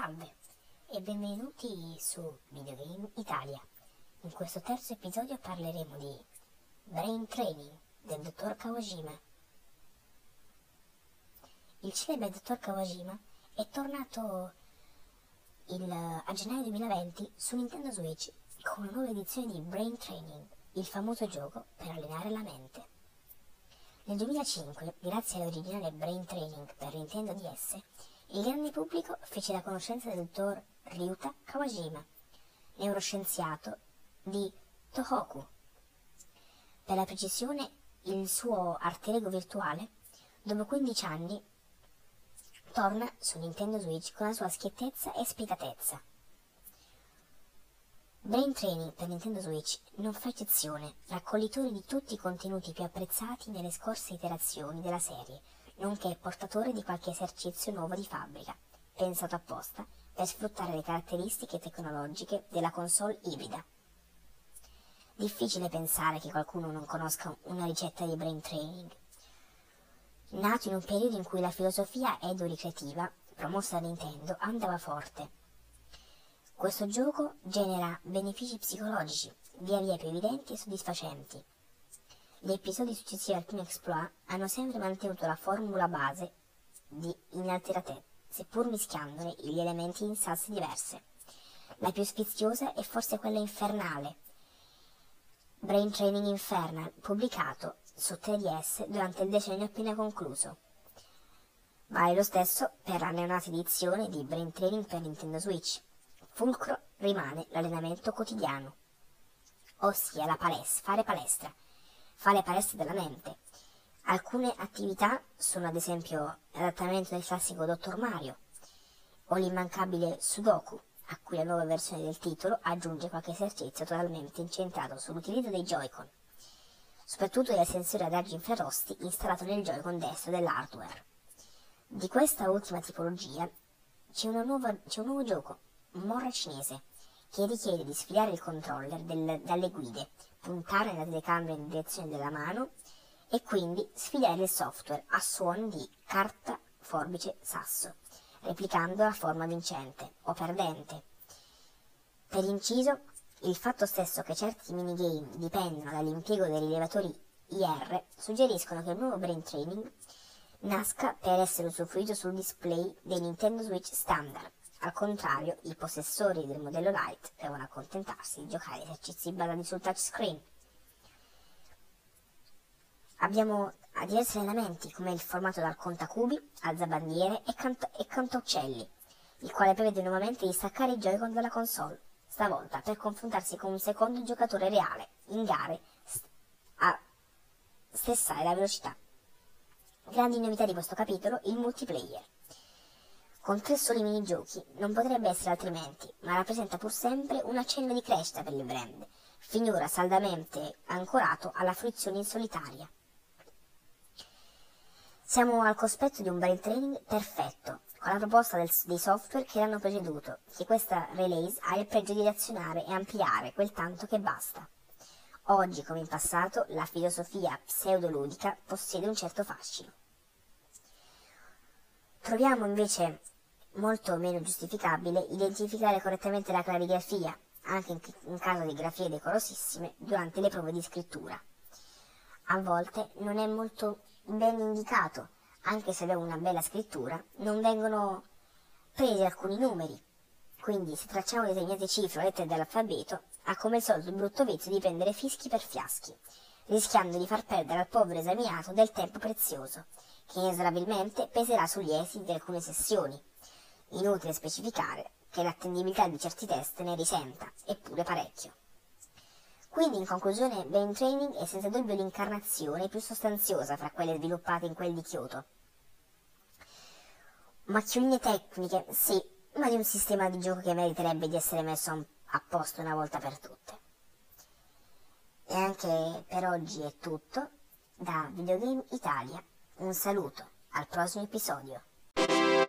Salve e benvenuti su Videogame Italia. In questo terzo episodio parleremo di Brain Training del dottor Kawajima. Il celebre dottor Kawajima è tornato il, a gennaio 2020 su Nintendo Switch con una nuova edizione di Brain Training, il famoso gioco per allenare la mente. Nel 2005, grazie all'originale Brain Training per Nintendo DS, il grande pubblico fece la conoscenza del dottor Ryuta Kawajima, neuroscienziato di Tohoku. Per la precisione, il suo alter virtuale, dopo 15 anni, torna su Nintendo Switch con la sua schiettezza e spietatezza. Brain Training per Nintendo Switch non fa eccezione, raccoglitore di tutti i contenuti più apprezzati nelle scorse iterazioni della serie, nonché portatore di qualche esercizio nuovo di fabbrica, pensato apposta per sfruttare le caratteristiche tecnologiche della console ibrida. Difficile pensare che qualcuno non conosca una ricetta di brain training. Nato in un periodo in cui la filosofia edo-ricreativa, promossa da Nintendo, andava forte. Questo gioco genera benefici psicologici, via via più evidenti e soddisfacenti, gli episodi successivi al primo exploit hanno sempre mantenuto la formula base di inalteratezza, seppur mischiandone gli elementi in salse diverse. La più sfiziosa è forse quella infernale, Brain Training Infernal, pubblicato su 3DS durante il decennio appena concluso. Vale lo stesso per la neonata edizione di Brain Training per Nintendo Switch. Fulcro rimane l'allenamento quotidiano, ossia la palestra, fare palestra, fa le palestre della mente. Alcune attività sono ad esempio l'adattamento del classico Dottor Mario o l'immancabile Sudoku, a cui la nuova versione del titolo aggiunge qualche esercizio totalmente incentrato sull'utilizzo dei Joy-Con, soprattutto del sensore ad raggi infrarossi installato nel Joy-Con destro dell'hardware. Di questa ultima tipologia c'è, nuova, c'è un nuovo gioco, Morra cinese, che richiede di sfidare il controller del, dalle guide puntare la telecamera in direzione della mano e quindi sfidare il software a suono di carta, forbice, sasso, replicando la forma vincente o perdente. Per inciso, il fatto stesso che certi minigame dipendono dall'impiego dei rilevatori IR suggeriscono che il nuovo brain training nasca per essere usufruito sul display dei Nintendo Switch standard, al contrario, i possessori del modello Lite devono accontentarsi di giocare esercizi basati sul touchscreen. Abbiamo diversi allenamenti come il formato dal contacubi, alzabandiere e, cant- e cantauccelli, il quale prevede nuovamente di staccare i Joy-Con dalla console, stavolta per confrontarsi con un secondo giocatore reale, in gare st- a stessare la velocità. Grandi novità di questo capitolo, il multiplayer. Con tre soli minigiochi non potrebbe essere altrimenti, ma rappresenta pur sempre un accenno di crescita per il brand, finora saldamente ancorato alla fruizione in solitaria. Siamo al cospetto di un brain training perfetto, con la proposta del, dei software che l'hanno preceduto, che questa release ha il pregio di reazionare e ampliare quel tanto che basta. Oggi, come in passato, la filosofia pseudoludica possiede un certo fascino. Troviamo invece molto meno giustificabile identificare correttamente la clarigrafia, anche in, in caso di grafie decorosissime, durante le prove di scrittura. A volte non è molto ben indicato, anche se avevo una bella scrittura, non vengono presi alcuni numeri. Quindi se tracciamo determinate cifre o lettere dell'alfabeto, ha come solito il brutto vizio di prendere fischi per fiaschi, rischiando di far perdere al povero esaminato del tempo prezioso, che inesorabilmente peserà sugli esiti di alcune sessioni, Inutile specificare che l'attendibilità di certi test ne risenta, eppure parecchio. Quindi, in conclusione, Brain Training è senza dubbio l'incarnazione più sostanziosa fra quelle sviluppate in quel di Kyoto. Macchioline tecniche, sì, ma di un sistema di gioco che meriterebbe di essere messo a posto una volta per tutte. E anche per oggi è tutto da Videogame Italia. Un saluto, al prossimo episodio.